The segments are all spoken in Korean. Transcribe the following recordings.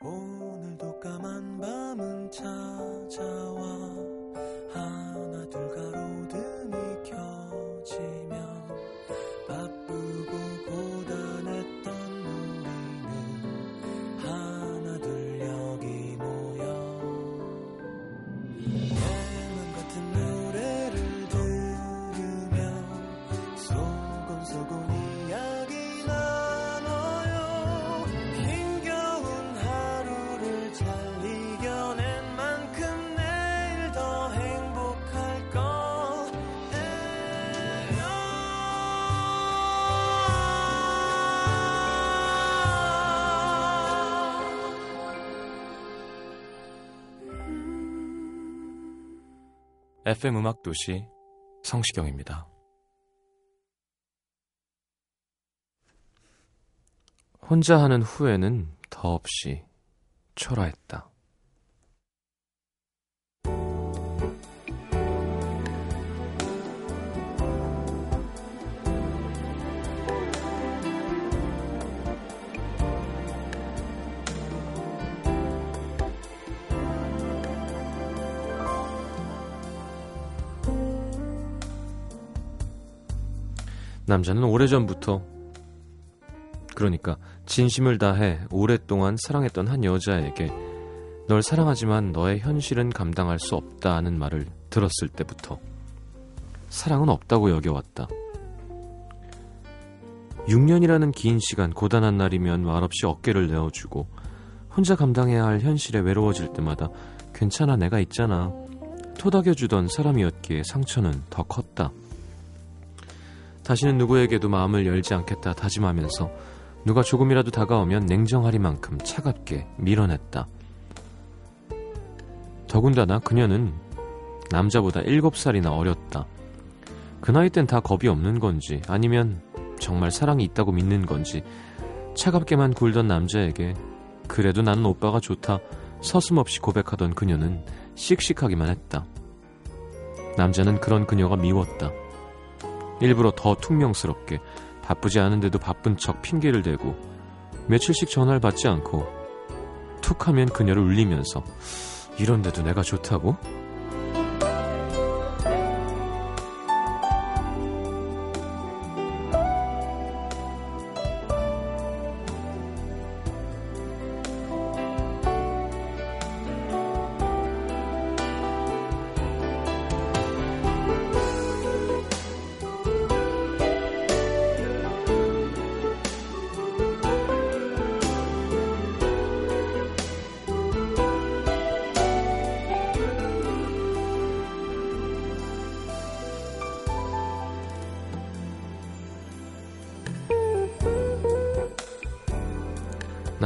오늘도 까만 밤은 찾아와 FM 음악 도시 성시경입니다. 혼자 하는 후회는 더없이 초라했다. 남자는 오래전부터 그러니까 진심을 다해 오랫동안 사랑했던 한 여자에게 널 사랑하지만 너의 현실은 감당할 수 없다는 말을 들었을 때부터 사랑은 없다고 여겨왔다. 6년이라는 긴 시간 고단한 날이면 말없이 어깨를 내어주고 혼자 감당해야 할 현실에 외로워질 때마다 괜찮아 내가 있잖아 토닥여주던 사람이었기에 상처는 더 컸다. 다시는 누구에게도 마음을 열지 않겠다 다짐하면서 누가 조금이라도 다가오면 냉정하리만큼 차갑게 밀어냈다. 더군다나 그녀는 남자보다 7살이나 어렸다. 그 나이 땐 다 겁이 없는 건지 아니면 정말 사랑이 있다고 믿는 건지 차갑게만 굴던 남자에게 그래도 나는 오빠가 좋다 서슴없이 고백하던 그녀는 씩씩하기만 했다. 남자는 그런 그녀가 미웠다. 일부러 더 퉁명스럽게 바쁘지 않은데도 바쁜 척 핑계를 대고 며칠씩 전화를 받지 않고 툭 하면 그녀를 울리면서 이런데도 내가 좋다고?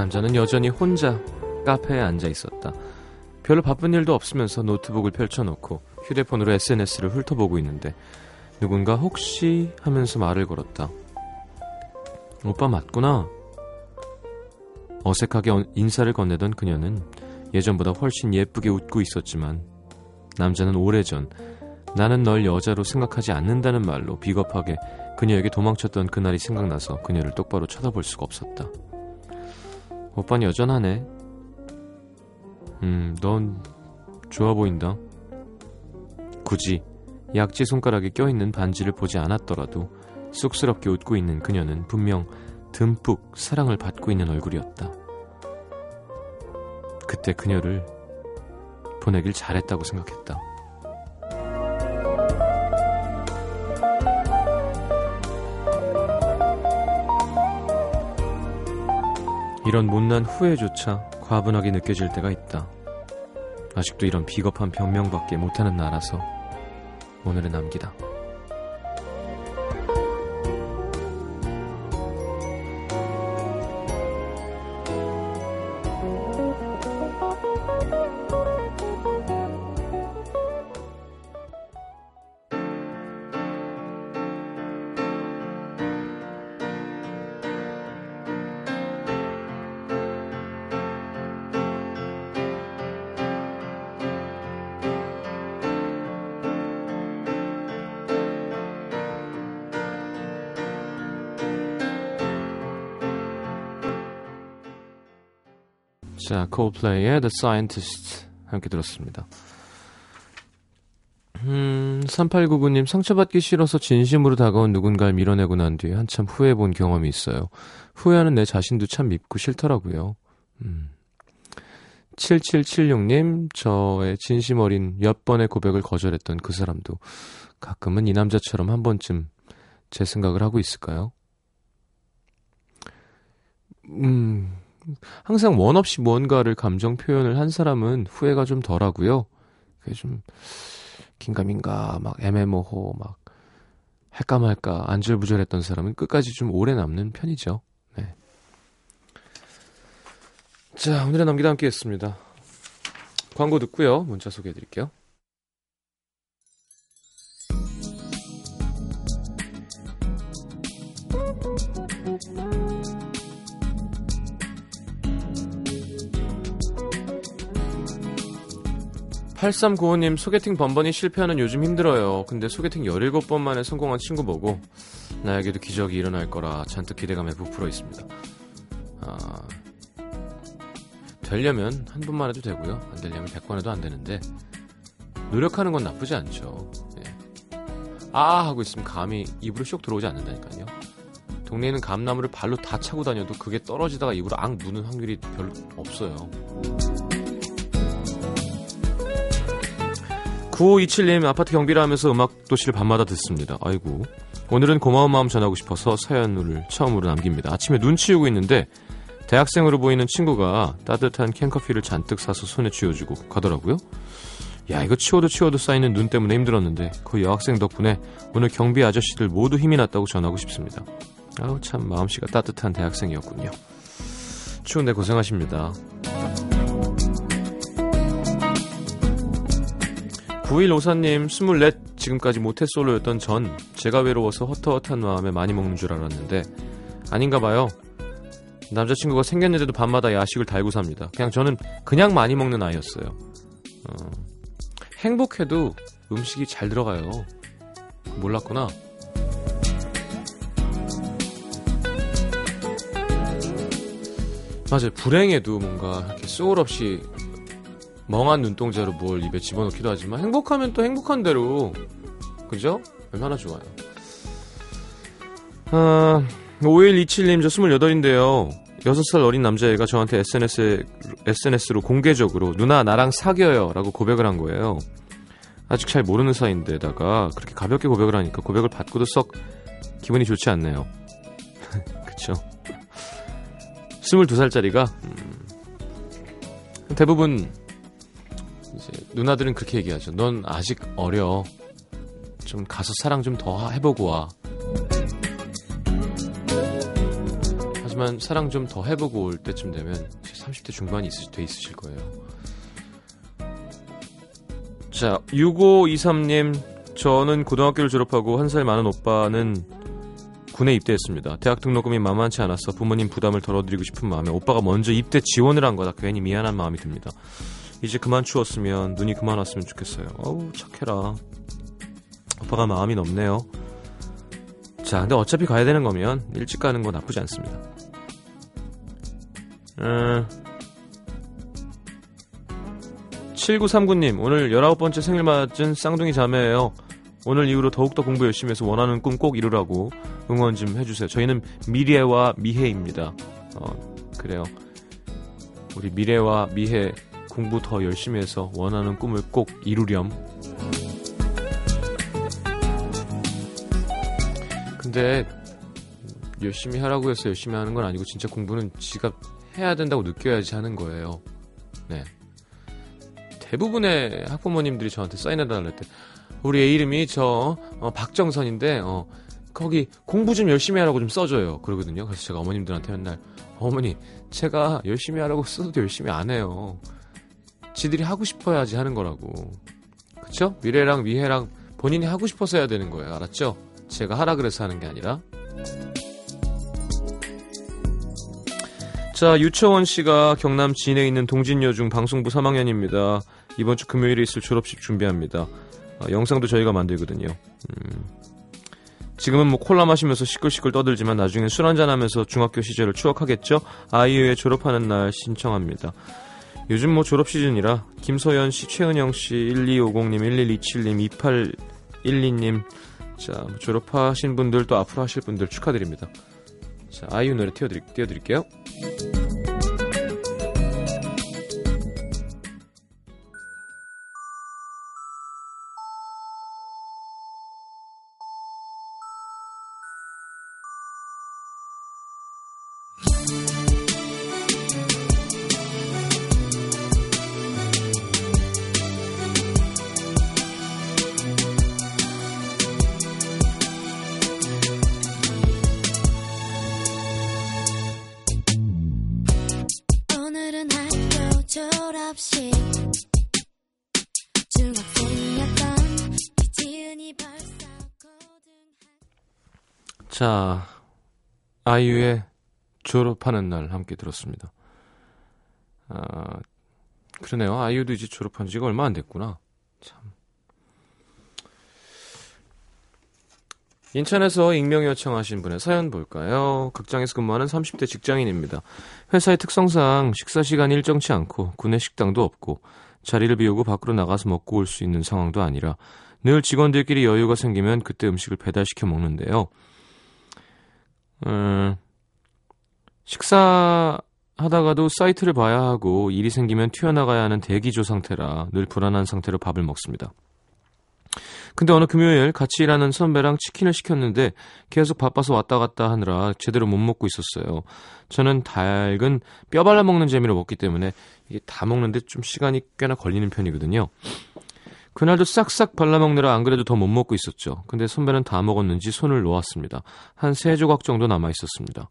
남자는 여전히 혼자 카페에 앉아 있었다. 별로 바쁜 일도 없으면서 노트북을 펼쳐놓고 휴대폰으로 SNS를 훑어보고 있는데 누군가 혹시 하면서 말을 걸었다. 오빠 맞구나. 어색하게 인사를 건네던 그녀는 예전보다 훨씬 예쁘게 웃고 있었지만 남자는 오래전 나는 널 여자로 생각하지 않는다는 말로 비겁하게 그녀에게 도망쳤던 그날이 생각나서 그녀를 똑바로 쳐다볼 수가 없었다. 오빠는 여전하네. 음, 넌 좋아 보인다. 굳이 약지 손가락에 껴있는 반지를 보지 않았더라도 쑥스럽게 웃고 있는 그녀는 분명 듬뿍 사랑을 받고 있는 얼굴이었다. 그때 그녀를 보내길 잘했다고 생각했다. 이런 못난 후회조차 과분하게 느껴질 때가 있다. 아직도 이런 비겁한 변명밖에 못하는 나라서 오늘은 남기다. 자, Coldplay의 The Scientist 함께 들었습니다. 음, 3899님, 상처받기 싫어서 진심으로 다가온 누군가를 밀어내고 난 뒤에 한참 후회해 본 경험이 있어요. 후회하는 내 자신도 참 밉고 싫더라고요. 음. 7776님, 저의 진심 어린 몇 번의 고백을 거절했던 그 사람도 가끔은 이 남자처럼 한 번쯤 제 생각을 하고 있을까요? 음, 항상 원 없이 뭔가를 감정 표현을 한 사람은 후회가 좀 덜하고요. 그게 좀 긴가민가 막 애매모호 막 할까 말까 안절부절했던 사람은 끝까지 좀 오래 남는 편이죠. 네. 자, 오늘의 남기다 함께 했습니다. 광고 듣고요. 문자 소개해 드릴게요. 8395님 소개팅 번번이 실패하는 요즘 힘들어요. 근데 소개팅 17번 만에 성공한 친구 보고 나에게도 기적이 일어날 거라 잔뜩 기대감에 부풀어 있습니다. 아, 되려면 한 번만 해도 되고요. 안 되려면 100번 해도 안 되는데 노력하는 건 나쁘지 않죠. 예. 아 하고 있으면 감이 입으로 쏙 들어오지 않는다니까요. 동네에 있는 감나무를 발로 다 차고 다녀도 그게 떨어지다가 입으로 앙 무는 확률이 별로 없어요. 9527님 아파트 경비를 하면서 음악 도시를 밤마다 듣습니다. 아이고. 오늘은 고마운 마음 전하고 싶어서 사연을 처음으로 남깁니다. 아침에 눈 치우고 있는데 대학생으로 보이는 친구가 따뜻한 캔커피를 잔뜩 사서 손에 쥐어주고 가더라고요. 야 이거 치워도 치워도 쌓이는 눈 때문에 힘들었는데 그 여학생 덕분에 오늘 경비 아저씨들 모두 힘이 났다고 전하고 싶습니다. 아우 참 마음씨가 따뜻한 대학생이었군요. 추운데 고생하십니다. 9154님, 24 지금까지 모태솔로였던 전 제가 외로워서 헛헛한 마음에 많이 먹는 줄 알았는데 아닌가 봐요. 남자친구가 생겼는데도 밤마다 야식을 달고 삽니다. 그냥 저는 그냥 많이 먹는 아이였어요. 어, 행복해도 음식이 잘 들어가요. 몰랐구나. 맞아요. 불행해도 뭔가 이렇게 소울 없이 멍한 눈동자로 뭘 입에 집어넣기도 하지만 행복하면 또 행복한 대로 그죠? 얼마나 좋아요. 아, 5127님 저 28인데요. 6살 어린 남자애가 저한테 SNS에, SNS로 공개적으로 누나 나랑 사겨요 라고 고백을 한 거예요. 아직 잘 모르는 사이인데다가 그렇게 가볍게 고백을 하니까 고백을 받고도 썩 기분이 좋지 않네요. 그쵸? 22살짜리가 음, 대부분 이제 누나들은 그렇게 얘기하죠. 넌 아직 어려. 좀 가서 사랑 좀 더 해보고 와. 하지만 사랑 좀 더 해보고 올 때쯤 되면 30대 중반이 있으, 돼 있으실 거예요. 자, 6523님. 저는 고등학교를 졸업하고 한 살 많은 오빠는 군에 입대했습니다. 대학 등록금이 만만치 않아서 부모님 부담을 덜어드리고 싶은 마음에 오빠가 먼저 입대 지원을 한 거다. 괜히 미안한 마음이 듭니다. 이제 그만 추웠으면 눈이 그만 왔으면 좋겠어요. 어우 착해라. 오빠가 마음이 넓네요. 자, 근데 어차피 가야 되는 거면 일찍 가는 거 나쁘지 않습니다. 음, 7939님, 오늘 19번째 생일 맞은 쌍둥이 자매예요. 오늘 이후로 더욱더 공부 열심히 해서 원하는 꿈 꼭 이루라고 응원 좀 해주세요. 저희는 미래와 미해입니다. 어, 그래요. 우리 미래와 미해 공부 더 열심히 해서 원하는 꿈을 꼭 이루렴. 근데 열심히 하라고 해서 열심히 하는 건 아니고 진짜 공부는 지가 해야 된다고 느껴야지 하는 거예요. 네. 대부분의 학부모님들이 저한테 사인해달랄 때 우리 애 이름이 저 어, 박정선인데 어, 거기 공부 좀 열심히 하라고 좀 써줘요. 그러거든요. 그래서 제가 어머님들한테 맨날 어머니 제가 열심히 하라고 써도 열심히 안 해요. 지들이 하고 싶어야지 하는 거라고. 그쵸? 미래랑 미해랑 본인이 하고 싶어서 해야 되는 거예요. 알았죠? 제가 하라 그래서 하는 게 아니라. 자, 유채원 씨가 경남 진해에 있는 동진여중 방송부 3학년입니다. 이번 주 금요일에 있을 졸업식 준비합니다. 어, 영상도 저희가 만들거든요. 음, 지금은 뭐 콜라 마시면서 시끌시끌 떠들지만 나중엔 술 한잔하면서 중학교 시절을 추억하겠죠? 아이유의 졸업하는 날 신청합니다. 요즘 뭐 졸업 시즌이라 김소연 씨, 최은영 씨, 1250님, 1127님, 2812님 자뭐 졸업하신 분들 또 앞으로 하실 분들 축하드립니다. 자 아이유 노래 띄워드릴, 띄워드릴게요. 자, 아이유의 졸업하는 날 함께 들었습니다. 아, 그러네요. 아이유도 이제 졸업한 지가 얼마 안 됐구나. 참. 인천에서 익명 요청하신 분의 사연 볼까요? 극장에서 근무하는 30대 직장인입니다. 회사의 특성상 식사 시간이 일정치 않고 구내 식당도 없고 자리를 비우고 밖으로 나가서 먹고 올 수 있는 상황도 아니라 늘 직원들끼리 여유가 생기면 그때 음식을 배달시켜 먹는데요. 음, 식사하다가도 사이트를 봐야 하고 일이 생기면 튀어나가야 하는 대기조 상태라 늘 불안한 상태로 밥을 먹습니다. 근데 어느 금요일 같이 일하는 선배랑 치킨을 시켰는데 계속 바빠서 왔다 갔다 하느라 제대로 못 먹고 있었어요. 저는 닭은 뼈 발라 먹는 재미로 먹기 때문에 이게 다 먹는데 좀 시간이 꽤나 걸리는 편이거든요. 그날도 싹싹 발라먹느라 안 그래도 더 못 먹고 있었죠. 근데 선배는 다 먹었는지 손을 놓았습니다. 한 세 조각 정도 남아 있었습니다.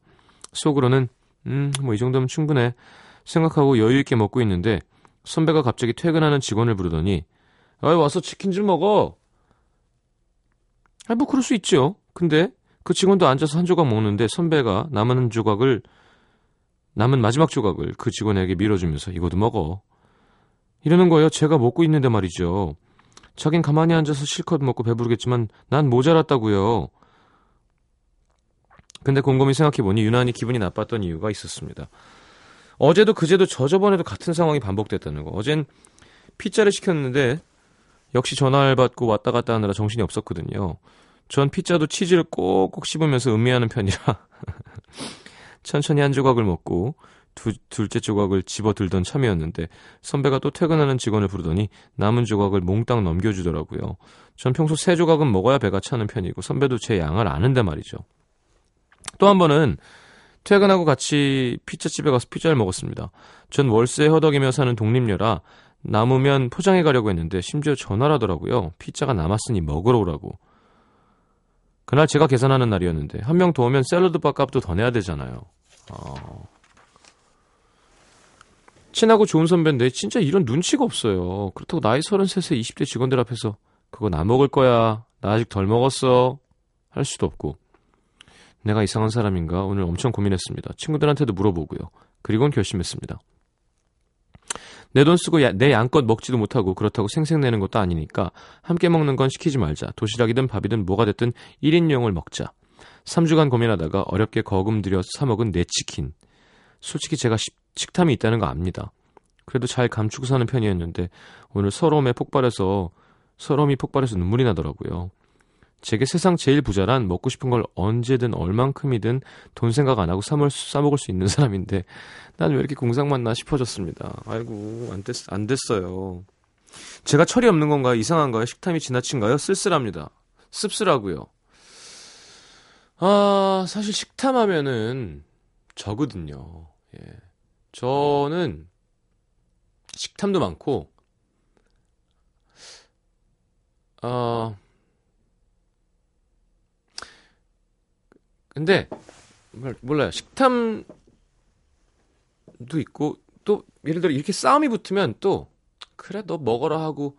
속으로는 음, 뭐 이 정도면 충분해 생각하고 여유 있게 먹고 있는데 선배가 갑자기 퇴근하는 직원을 부르더니 아이 와서 치킨 좀 먹어. 아, 뭐 그럴 수 있죠. 근데 그 직원도 앉아서 한 조각 먹는데 선배가 남은 조각을 남은 마지막 조각을 그 직원에게 밀어주면서 이거도 먹어. 이러는 거예요. 제가 먹고 있는데 말이죠. 자긴 가만히 앉아서 실컷 먹고 배부르겠지만 난 모자랐다고요. 근데 곰곰이 생각해보니 유난히 기분이 나빴던 이유가 있었습니다. 어제도 그제도 저저번에도 같은 상황이 반복됐다는 거. 어젠 피자를 시켰는데 역시 전화를 받고 왔다 갔다 하느라 정신이 없었거든요. 전 피자도 치즈를 꼭꼭 씹으면서 음미하는 편이라 천천히 한 조각을 먹고 두, 둘째 조각을 집어 들던 참이었는데 선배가 또 퇴근하는 직원을 부르더니 남은 조각을 몽땅 넘겨주더라고요. 전 평소 세 조각은 먹어야 배가 차는 편이고 선배도 제 양을 아는데 말이죠. 또 한 번은 퇴근하고 같이 피자집에 가서 피자를 먹었습니다. 전 월세 허덕이며 사는 독립녀라 남으면 포장해 가려고 했는데 심지어 전화를 하더라고요. 피자가 남았으니 먹으러 오라고. 그날 제가 계산하는 날이었는데 한 명 더 오면 샐러드 바 값도 더 내야 되잖아요. 어... 친하고 좋은 선배인데 진짜 이런 눈치가 없어요. 그렇다고 나이 33세 20대 직원들 앞에서 그거 나 먹을 거야. 나 아직 덜 먹었어. 할 수도 없고. 내가 이상한 사람인가 오늘 엄청 고민했습니다. 친구들한테도 물어보고요. 그리고는 결심했습니다. 내 돈 쓰고 야, 내 양껏 먹지도 못하고 그렇다고 생색내는 것도 아니니까 함께 먹는 건 시키지 말자. 도시락이든 밥이든 뭐가 됐든 1인용을 먹자. 3주간 고민하다가 어렵게 거금 들여 사먹은 내 치킨. 솔직히 제가 식, 식탐이 있다는 거 압니다. 그래도 잘 감추고 사는 편이었는데 오늘 서러움에 폭발해서 서러움이 폭발해서 눈물이 나더라고요. 제게 세상 제일 부자란 먹고 싶은 걸 언제든 얼만큼이든 돈 생각 안 하고 사먹을, 수- 싸먹을 수 있는 사람인데 난 왜 이렇게 공상맞나 싶어졌습니다. 아이고 안, 됐, 안 됐어요. 제가 철이 없는 건가요? 이상한가요? 식탐이 지나친가요? 쓸쓸합니다. 씁쓸하고요. 아 사실 식탐하면은 저거든요. 예. 저는 식탐도 많고 어 근데 몰- 몰라요. 식탐도 있고 또 예를 들어 이렇게 싸움이 붙으면 또 그래 너 먹어라 하고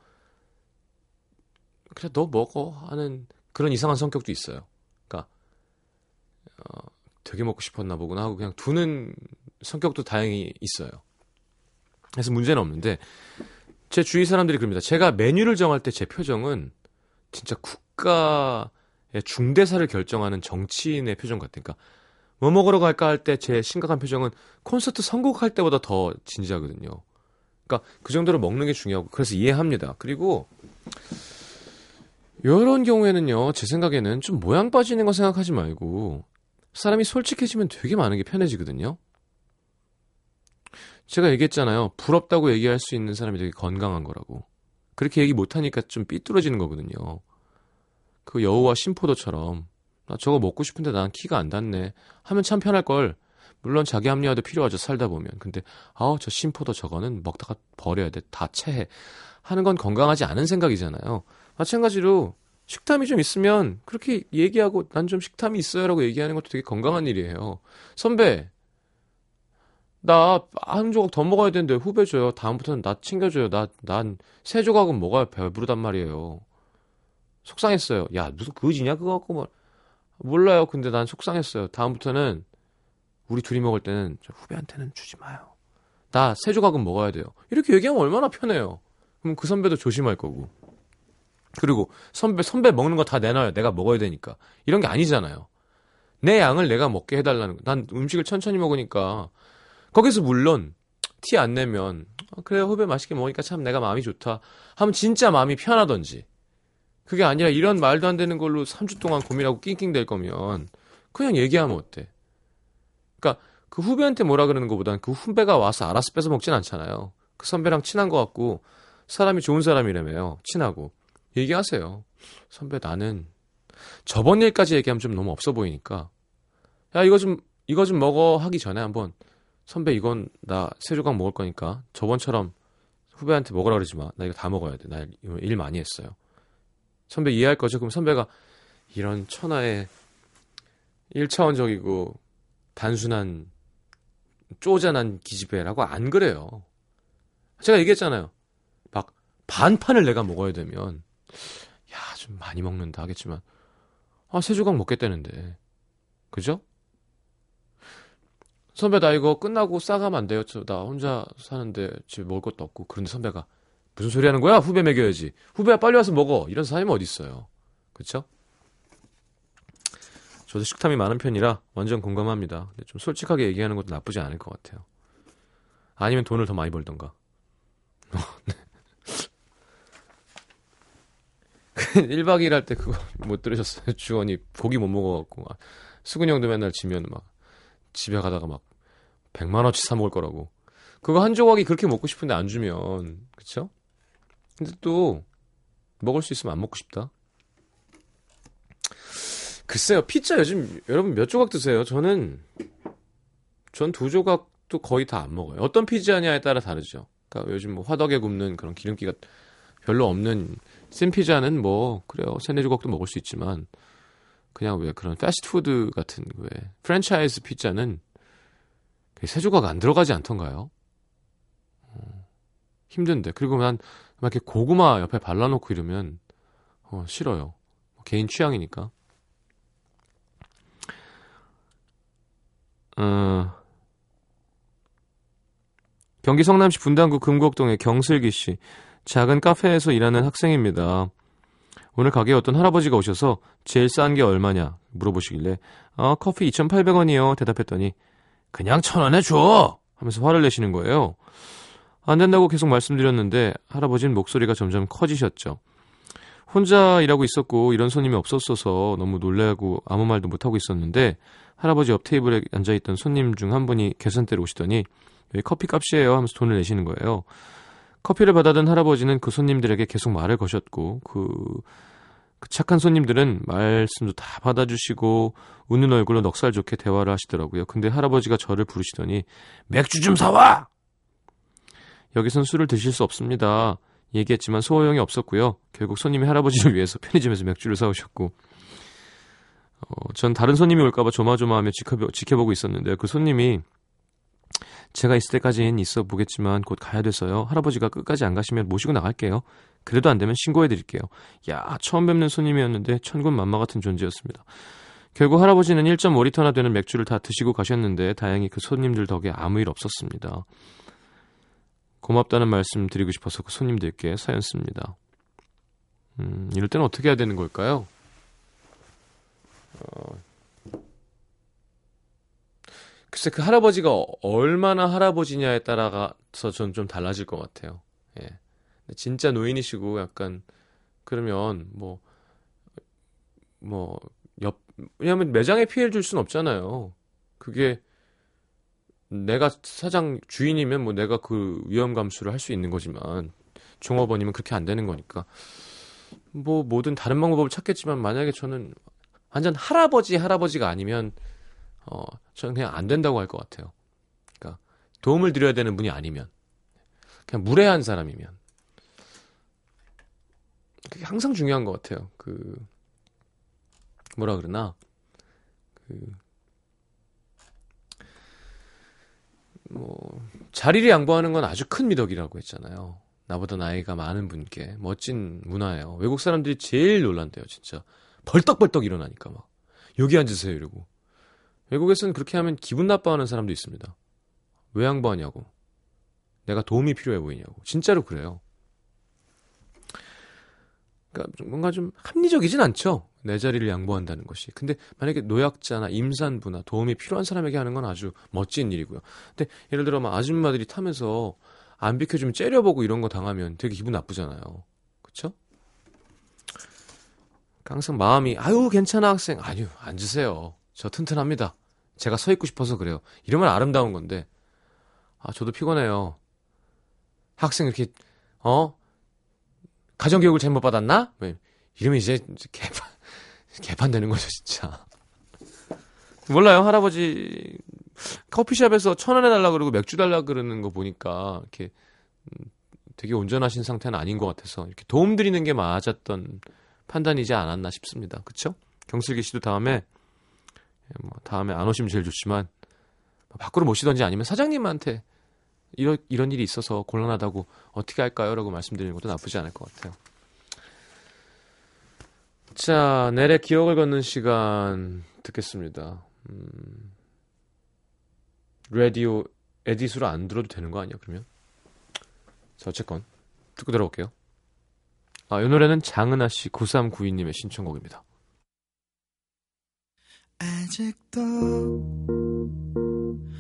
그래 너 먹어 하는 그런 이상한 성격도 있어요. 그러니까 어, 되게 먹고 싶었나 보구나 하고 그냥 두는 성격도 다행히 있어요. 그래서 문제는 없는데 제 주위 사람들이 그럽니다. 제가 메뉴를 정할 때 제 표정은 진짜 국가의 중대사를 결정하는 정치인의 표정 같으니까 뭐 먹으러 갈까 할 때 제 심각한 표정은 콘서트 선곡할 때보다 더 진지하거든요. 그러니까 그 정도로 먹는 게 중요하고 그래서 이해합니다. 그리고 이런 경우에는요, 제 생각에는 좀 모양 빠지는 거 생각하지 말고 사람이 솔직해지면 되게 많은 게 편해지거든요. 제가 얘기했잖아요. 부럽다고 얘기할 수 있는 사람이 되게 건강한 거라고. 그렇게 얘기 못하니까 좀 삐뚤어지는 거거든요. 그 여우와 심포도처럼 나 저거 먹고 싶은데 난 키가 안 닿네 하면 참 편할 걸. 물론 자기 합리화도 필요하죠 살다 보면. 근데 아우 저 심포도 저거는 먹다가 버려야 돼. 다 체해. 하는 건 건강하지 않은 생각이잖아요. 마찬가지로 식탐이 좀 있으면 그렇게 얘기하고 난 좀 식탐이 있어요라고 얘기하는 것도 되게 건강한 일이에요. 선배 나 한 조각 더 먹어야 되는데 후배 줘요. 다음부터는 나 챙겨줘요. 나 난 세 조각은 먹어야 배부르단 말이에요. 속상했어요. 야 무슨 그지냐 그거 갖고 뭐 몰라요. 근데 난 속상했어요. 다음부터는 우리 둘이 먹을 때는 저 후배한테는 주지 마요. 나 세 조각은 먹어야 돼요. 이렇게 얘기하면 얼마나 편해요. 그럼 그 선배도 조심할 거고. 그리고 선배 선배 먹는 거 다 내놔요. 내가 먹어야 되니까. 이런 게 아니잖아요. 내 양을 내가 먹게 해달라는 거. 난 음식을 천천히 먹으니까 거기서 물론 티 안 내면 아, 그래 후배 맛있게 먹으니까 참 내가 마음이 좋다 하면 진짜 마음이 편하던지 그게 아니라 이런 말도 안 되는 걸로 3주 동안 고민하고 낑낑댈 거면 그냥 얘기하면 어때? 그러니까 그 후배한테 뭐라 그러는 것보단 그 후배가 와서 알아서 뺏어 먹진 않잖아요. 그 선배랑 친한 것 같고 사람이 좋은 사람이라며요. 친하고 얘기하세요. 선배 나는 저번 일까지 얘기하면 좀 너무 없어 보이니까 야 이거 좀 이거 좀 먹어 하기 전에 한번 선배 이건 나세 조각 먹을 거니까 저번처럼 후배한테 먹으라 그러지 마. 나 이거 다 먹어야 돼. 나 일 많이 했어요. 선배 이해할 거죠? 그럼 선배가 이런 천하의 1차원적이고 단순한 쪼잔한 기집애라고 안 그래요. 제가 얘기했잖아요. 막 반판을 내가 먹어야 되면 야, 좀 많이 먹는다 하겠지만 아, 세 조각 먹겠다는데. 그죠? 선배 나 이거 끝나고 싸가면 안 돼요. 저 나 혼자 사는데 집에 먹을 것도 없고. 그런데 선배가 무슨 소리 하는 거야? 후배 먹여야지. 후배야 빨리 와서 먹어. 이런 사람이 어디 있어요. 그렇죠? 저도 식탐이 많은 편이라 완전 공감합니다. 근데 좀 솔직하게 얘기하는 것도 나쁘지 않을 것 같아요. 아니면 돈을 더 많이 벌던가. 1박 2일 할 때 그거 못 들으셨어요? 주원이 고기 못 먹어갖고. 아, 수근이 형도 맨날 지면 막 집에 가다가 막 100만 원치 사 먹을 거라고. 그거 한 조각이 그렇게 먹고 싶은데 안 주면, 그쵸? 근데 또, 먹을 수 있으면 안 먹고 싶다. 글쎄요, 피자 요즘 여러분 몇 조각 드세요? 저는, 전 두 조각도 거의 다 안 먹어요. 어떤 피자냐에 따라 다르죠. 그러니까 요즘 뭐 화덕에 굽는 그런 기름기가 별로 없는 센 피자는 뭐, 그래요. 세네 조각도 먹을 수 있지만, 그냥 왜 그런 패스트푸드 같은 왜 프랜차이즈 피자는 세 조각 안 들어가지 않던가요? 어, 힘든데 그리고 난막 이렇게 고구마 옆에 발라놓고 이러면 어, 싫어요. 개인 취향이니까. 어, 경기 성남시 분당구 금곡동의 경슬기 씨 작은 카페에서 일하는 학생입니다. 오늘 가게에 어떤 할아버지가 오셔서 제일 싼 게 얼마냐 물어보시길래 아 커피 2,800원이요 대답했더니 그냥 천 원에 줘 하면서 화를 내시는 거예요. 안 된다고 계속 말씀드렸는데 할아버지는 목소리가 점점 커지셨죠. 혼자 일하고 있었고 이런 손님이 없었어서 너무 놀래고 아무 말도 못하고 있었는데 할아버지 옆 테이블에 앉아있던 손님 중 한 분이 계산대로 오시더니 여기 커피 값이에요 하면서 돈을 내시는 거예요. 커피를 받아든 할아버지는 그 손님들에게 계속 말을 거셨고 그, 그 착한 손님들은 말씀도 다 받아주시고 웃는 얼굴로 넉살 좋게 대화를 하시더라고요. 근데 할아버지가 저를 부르시더니 맥주 좀 사와! 여기선 술을 드실 수 없습니다. 얘기했지만 소호용이 없었고요. 결국 손님이 할아버지를 위해서 편의점에서 맥주를 사오셨고 어, 전 다른 손님이 올까봐 조마조마하며 지켜보, 지켜보고 있었는데 그 손님이 제가 있을 때까지는 있어 보겠지만 곧 가야 돼서요. 할아버지가 끝까지 안 가시면 모시고 나갈게요. 그래도 안 되면 신고해 드릴게요. 야, 처음 뵙는 손님이었는데 천군만마 같은 존재였습니다. 결국 할아버지는 1.5리터나 되는 맥주를 다 드시고 가셨는데 다행히 그 손님들 덕에 아무 일 없었습니다. 고맙다는 말씀 드리고 싶어서 그 손님들께 사연 씁니다. 음, 이럴 때는 어떻게 해야 되는 걸까요? 글쎄 그 할아버지가 어- 얼마나 할아버지냐에 따라서 전 좀 달라질 것 같아요. 예. 진짜 노인이시고 약간 그러면 뭐 뭐 옆 왜냐면 매장에 피해를 줄순 없잖아요. 그게 내가 사장 주인이면 뭐 내가 그 위험 감수를 할 수 있는 거지만 종업원이면 그렇게 안 되는 거니까 뭐 모든 다른 방법을 찾겠지만 만약에 저는 완전 할아버지 할아버지가 아니면 어 저는 그냥 안 된다고 할 것 같아요. 그러니까 도움을 드려야 되는 분이 아니면 그냥 무례한 사람이면 그게 항상 중요한 것 같아요. 그 뭐라 그러나 그 뭐 자리를 양보하는 건 아주 큰 미덕이라고 했잖아요. 나보다 나이가 많은 분께 멋진 문화예요. 외국 사람들이 제일 놀란대요, 진짜. 벌떡벌떡 일어나니까 막 여기 앉으세요 이러고. 외국에서는 그렇게 하면 기분 나빠하는 사람도 있습니다. 왜 양보하냐고. 내가 도움이 필요해 보이냐고. 진짜로 그래요. 그러니까 좀 뭔가 좀 합리적이진 않죠. 내 자리를 양보한다는 것이. 근데 만약에 노약자나 임산부나 도움이 필요한 사람에게 하는 건 아주 멋진 일이고요. 근데 예를 들어 막 아줌마들이 타면서 안 비켜주면 째려보고 이런 거 당하면 되게 기분 나쁘잖아요. 그쵸? 항상 마음이 아유 괜찮아 학생 아니요 앉으세요. 저 튼튼합니다. 제가 서 있고 싶어서 그래요. 이러면 아름다운 건데 아 저도 피곤해요. 학생 이렇게 어 가정교육을 잘못 받았나? 왜 이러면 이제 개판 개판 되는 거죠 진짜. 몰라요 할아버지 커피숍에서 천원 해달라 그러고 맥주 달라 그러는 거 보니까 이렇게 음, 되게 온전하신 상태는 아닌 것 같아서 이렇게 도움 드리는 게 맞았던 판단이지 않았나 싶습니다. 그쵸? 경슬기 씨도 다음에 뭐 다음에 안 오시면 제일 좋지만 밖으로 모시던지 아니면 사장님한테 이런 이런 일이 있어서 곤란하다고 어떻게 할까요?라고 말씀드리는 것도 나쁘지 않을 것 같아요. 자, 내래 기억을 걷는 시간 듣겠습니다. 음, 라디오 에디스로 안 들어도 되는 거 아니야? 그러면 자 어쨌건 듣고 들어올게요. 아, 이 노래는 장은하 씨 9392님의 신청곡입니다. 아직도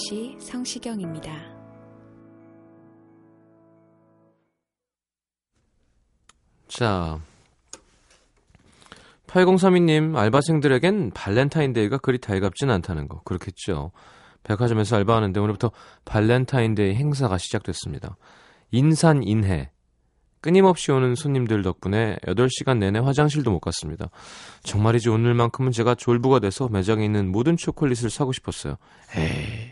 음악도시 성시경입니다. 자, 8032님, 알바생들에겐 발렌타인데이가 그리 달갑진 않다는 거. 그렇겠죠. 백화점에서 알바하는데 오늘부터 발렌타인데이 행사가 시작됐습니다. 인산 인해. 끊임없이 오는 손님들 덕분에 8시간 내내 화장실도 못 갔습니다. 정말이지 오늘만큼은 제가 졸부가 돼서 매장에 있는 모든 초콜릿을 사고 싶었어요. 에이.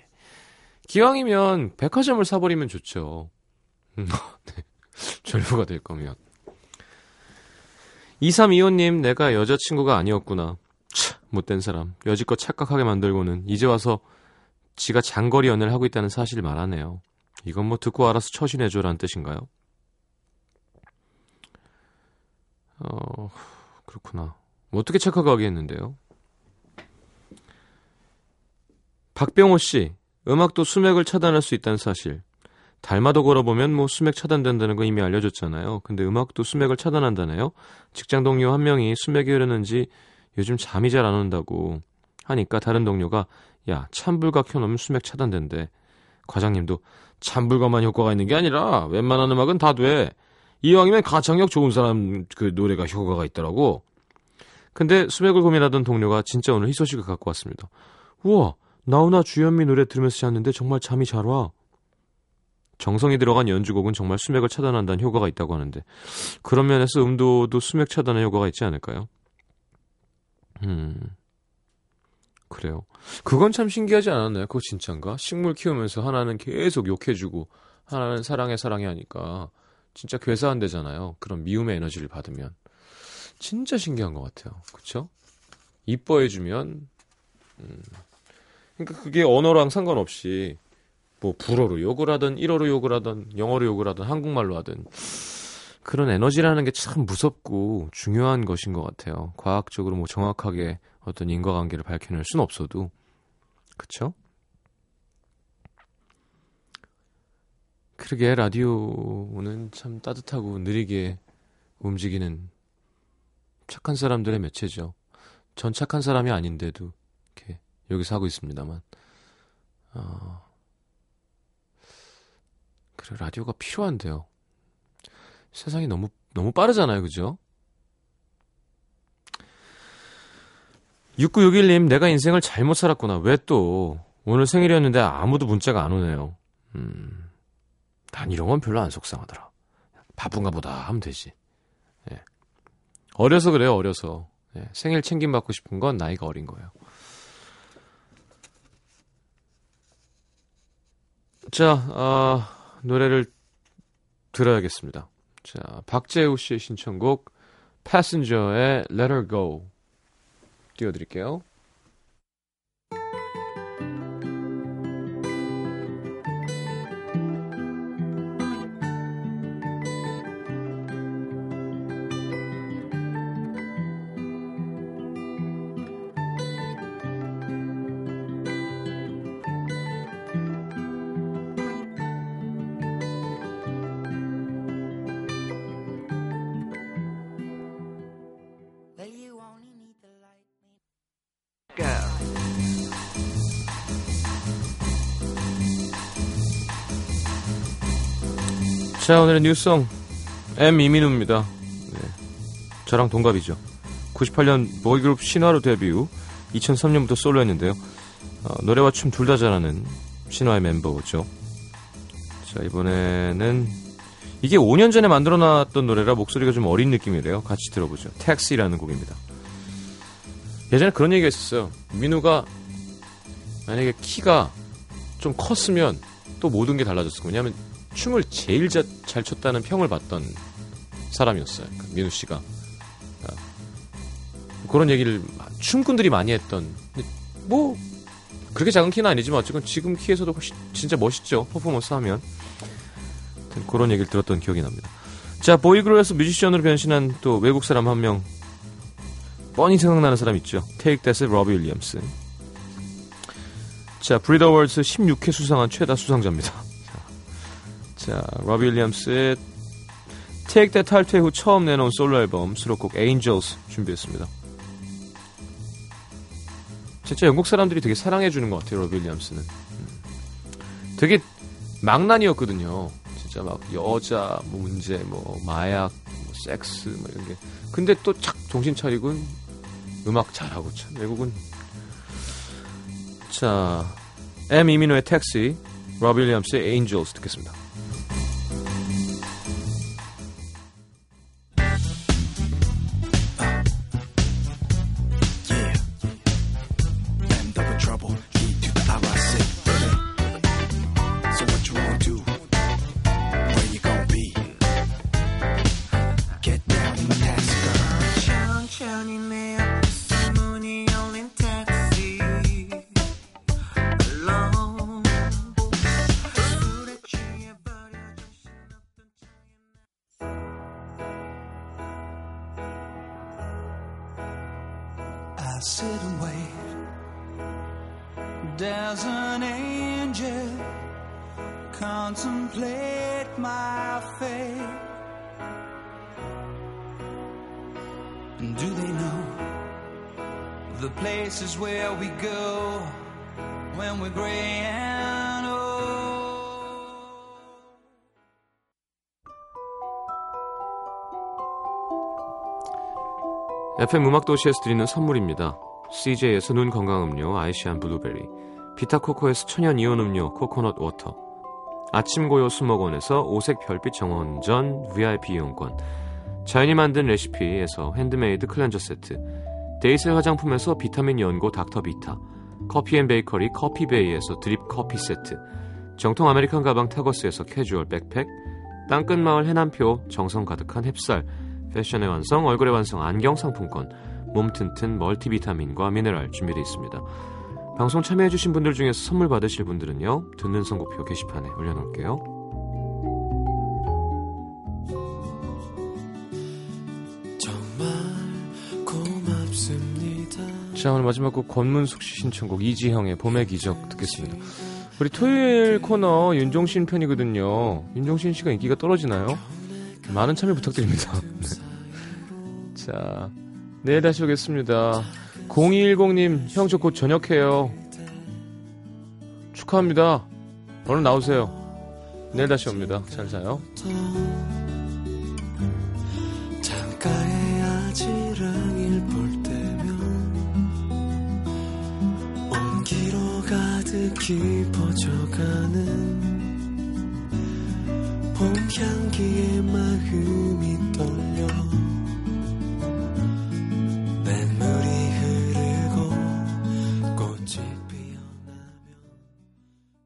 기왕이면 백화점을 사버리면 좋죠. 네. 졸부가 될 거면. 2325님, 내가 여자친구가 아니었구나. 차, 못된 사람. 여지껏 착각하게 만들고는 이제 와서 지가 장거리 연애를 하고 있다는 사실을 말하네요. 이건 뭐 듣고 알아서 처신해줘라는 뜻인가요? 어, 그렇구나. 뭐 어떻게 착각하게 했는데요? 박병호 씨, 음악도 수맥을 차단할 수 있다는 사실. 달마도 걸어보면 뭐 수맥 차단된다는 거 이미 알려줬잖아요. 근데 음악도 수맥을 차단한다네요. 직장 동료 한 명이 수맥이 흐르는지 요즘 잠이 잘 안 온다고 하니까 다른 동료가 야 찬불가 켜놓으면 수맥 차단된대. 과장님도 찬불가만 효과가 있는 게 아니라 웬만한 음악은 다 돼. 이왕이면 가창력 좋은 사람 그 노래가 효과가 있더라고. 근데 수맥을 고민하던 동료가 진짜 오늘 희소식을 갖고 왔습니다. 우와 나훈아 주현미 노래 들으면서 잤는데 정말 잠이 잘 와. 정성이 들어간 연주곡은 정말 수맥을 차단한다는 효과가 있다고 하는데 그런 면에서 음도도 수맥 차단의 효과가 있지 않을까요? 음. 그래요. 그건 참 신기하지 않았나요? 그거 진짠가? 식물 키우면서 하나는 계속 욕해주고 하나는 사랑해 사랑해 하니까 진짜 괴사한대잖아요. 그런 미움의 에너지를 받으면 진짜 신기한 것 같아요. 그쵸? 이뻐해주면 음. 그러니까 그게 언어랑 상관없이 뭐 불어로 욕을 하든 일어로 욕을 하든 영어로 욕을 하든 한국말로 하든 그런 에너지라는 게 참 무섭고 중요한 것인 것 같아요. 과학적으로 뭐 정확하게 어떤 인과관계를 밝혀낼 수는 없어도 그쵸? 그러게 라디오는 참 따뜻하고 느리게 움직이는 착한 사람들의 매체죠. 전 착한 사람이 아닌데도 이렇게 여기서 하고 있습니다만 어... 그래 라디오가 필요한데요. 세상이 너무 너무 빠르잖아요, 그죠? 6961님, 내가 인생을 잘못 살았구나. 왜 또? 오늘 생일이었는데 아무도 문자가 안 오네요. 음, 난 이런 건 별로 안 속상하더라. 바쁜가 보다 하면 되지. 예. 어려서 그래요, 어려서. 예. 생일 챙김 받고 싶은 건 나이가 어린 거예요. 자, 아, 노래를 들어야겠습니다. 자, 박재우 씨의 신청곡 패신저의 Let Her Go 띄워드릴게요. 자, 오늘의 뉴송 M 이민우입니다. 네. 저랑 동갑이죠. 98년 보이그룹 신화로 데뷔 후 2003년부터 솔로했는데요. 어, 노래와 춤 둘 다 잘하는 신화의 멤버죠. 자, 이번에는 이게 5년 전에 만들어 놨던 노래라 목소리가 좀 어린 느낌이래요. 같이 들어보죠. 택시라는 곡입니다. 예전에 그런 얘기가 있었어요. 민우가 만약에 키가 좀 컸으면 또 모든 게 달라졌을. 왜냐하면 춤을 제일 자, 잘 췄다는 평을 받던 사람이었어요. 그러니까 민우 씨가. 그러니까 그런 얘기를 춤꾼들이 많이 했던. 뭐 그렇게 작은 키는 아니지만 어쨌건 지금 키에서도 훨씬 진짜 멋있죠. 퍼포먼스 하면. 그런 얘기를 들었던 기억이 납니다. 자, 보이그룹에서 뮤지션으로 변신한 또 외국 사람 한 명. 뻔히 생각나는 사람 있죠. Take That의 로비 윌리엄스. 자, Brit Award 16회 수상한 최다 수상자입니다. 자, 로비 윌리엄스의 Take That 탈퇴 후 처음 내놓은 솔로 앨범 수록곡 Angels 준비했습니다. 진짜 영국 사람들이 되게 사랑해주는 것 같아요, 로비 윌리엄스는. 음. 되게 망나니였거든요. 진짜 막 여자 뭐 문제, 뭐 마약, 뭐 섹스, 뭐 이런 게. 근데 또 착 정신 차리고 음악 잘하고 참 외국은. 자, M 이민호의 택시, 러비 윌리엄스의 Angels 듣겠습니다. Contemplate my fate. And do they know the places where we go when we're gray and old? FM 음악도시에서 드리는 선물입니다. CJ에서 눈 건강 음료 아이시안 블루베리, 비타코코에서 천연 이온 음료 코코넛 워터 아침 고요 수목원에서 오색 별빛 정원전 VIP 이용권 자연이 만든 레시피에서 핸드메이드 클렌저 세트 데이셀 화장품에서 비타민 연고 닥터비타 커피앤베이커리 커피베이에서 드립 커피 세트 정통 아메리칸 가방 타거스에서 캐주얼 백팩 땅끝마을 해남표 정성 가득한 햅쌀 패션의 완성 얼굴의 완성 안경 상품권 몸 튼튼 멀티비타민과 미네랄 준비되어 있습니다. 방송 참여해주신 분들 중에서 선물 받으실 분들은요 듣는 선곡표 게시판에 올려놓을게요. 정말 고맙습니다. 자 오늘 마지막 곡 권문숙 씨 신청곡 이지형의 봄의 기적 듣겠습니다. 우리 토요일 코너 윤종신 편이거든요. 윤종신 씨가 인기가 떨어지나요? 많은 참여 부탁드립니다. 네. 자 내일 다시 오겠습니다. 0210님 형 저곧 저녁해요. 축하합니다. 얼른 나오세요. 내일 다시 옵니다. 잘 자요. 창가에 아지랑일 볼 때면 온기로 가득히 퍼져가는 봄 향기에 마음이 떨려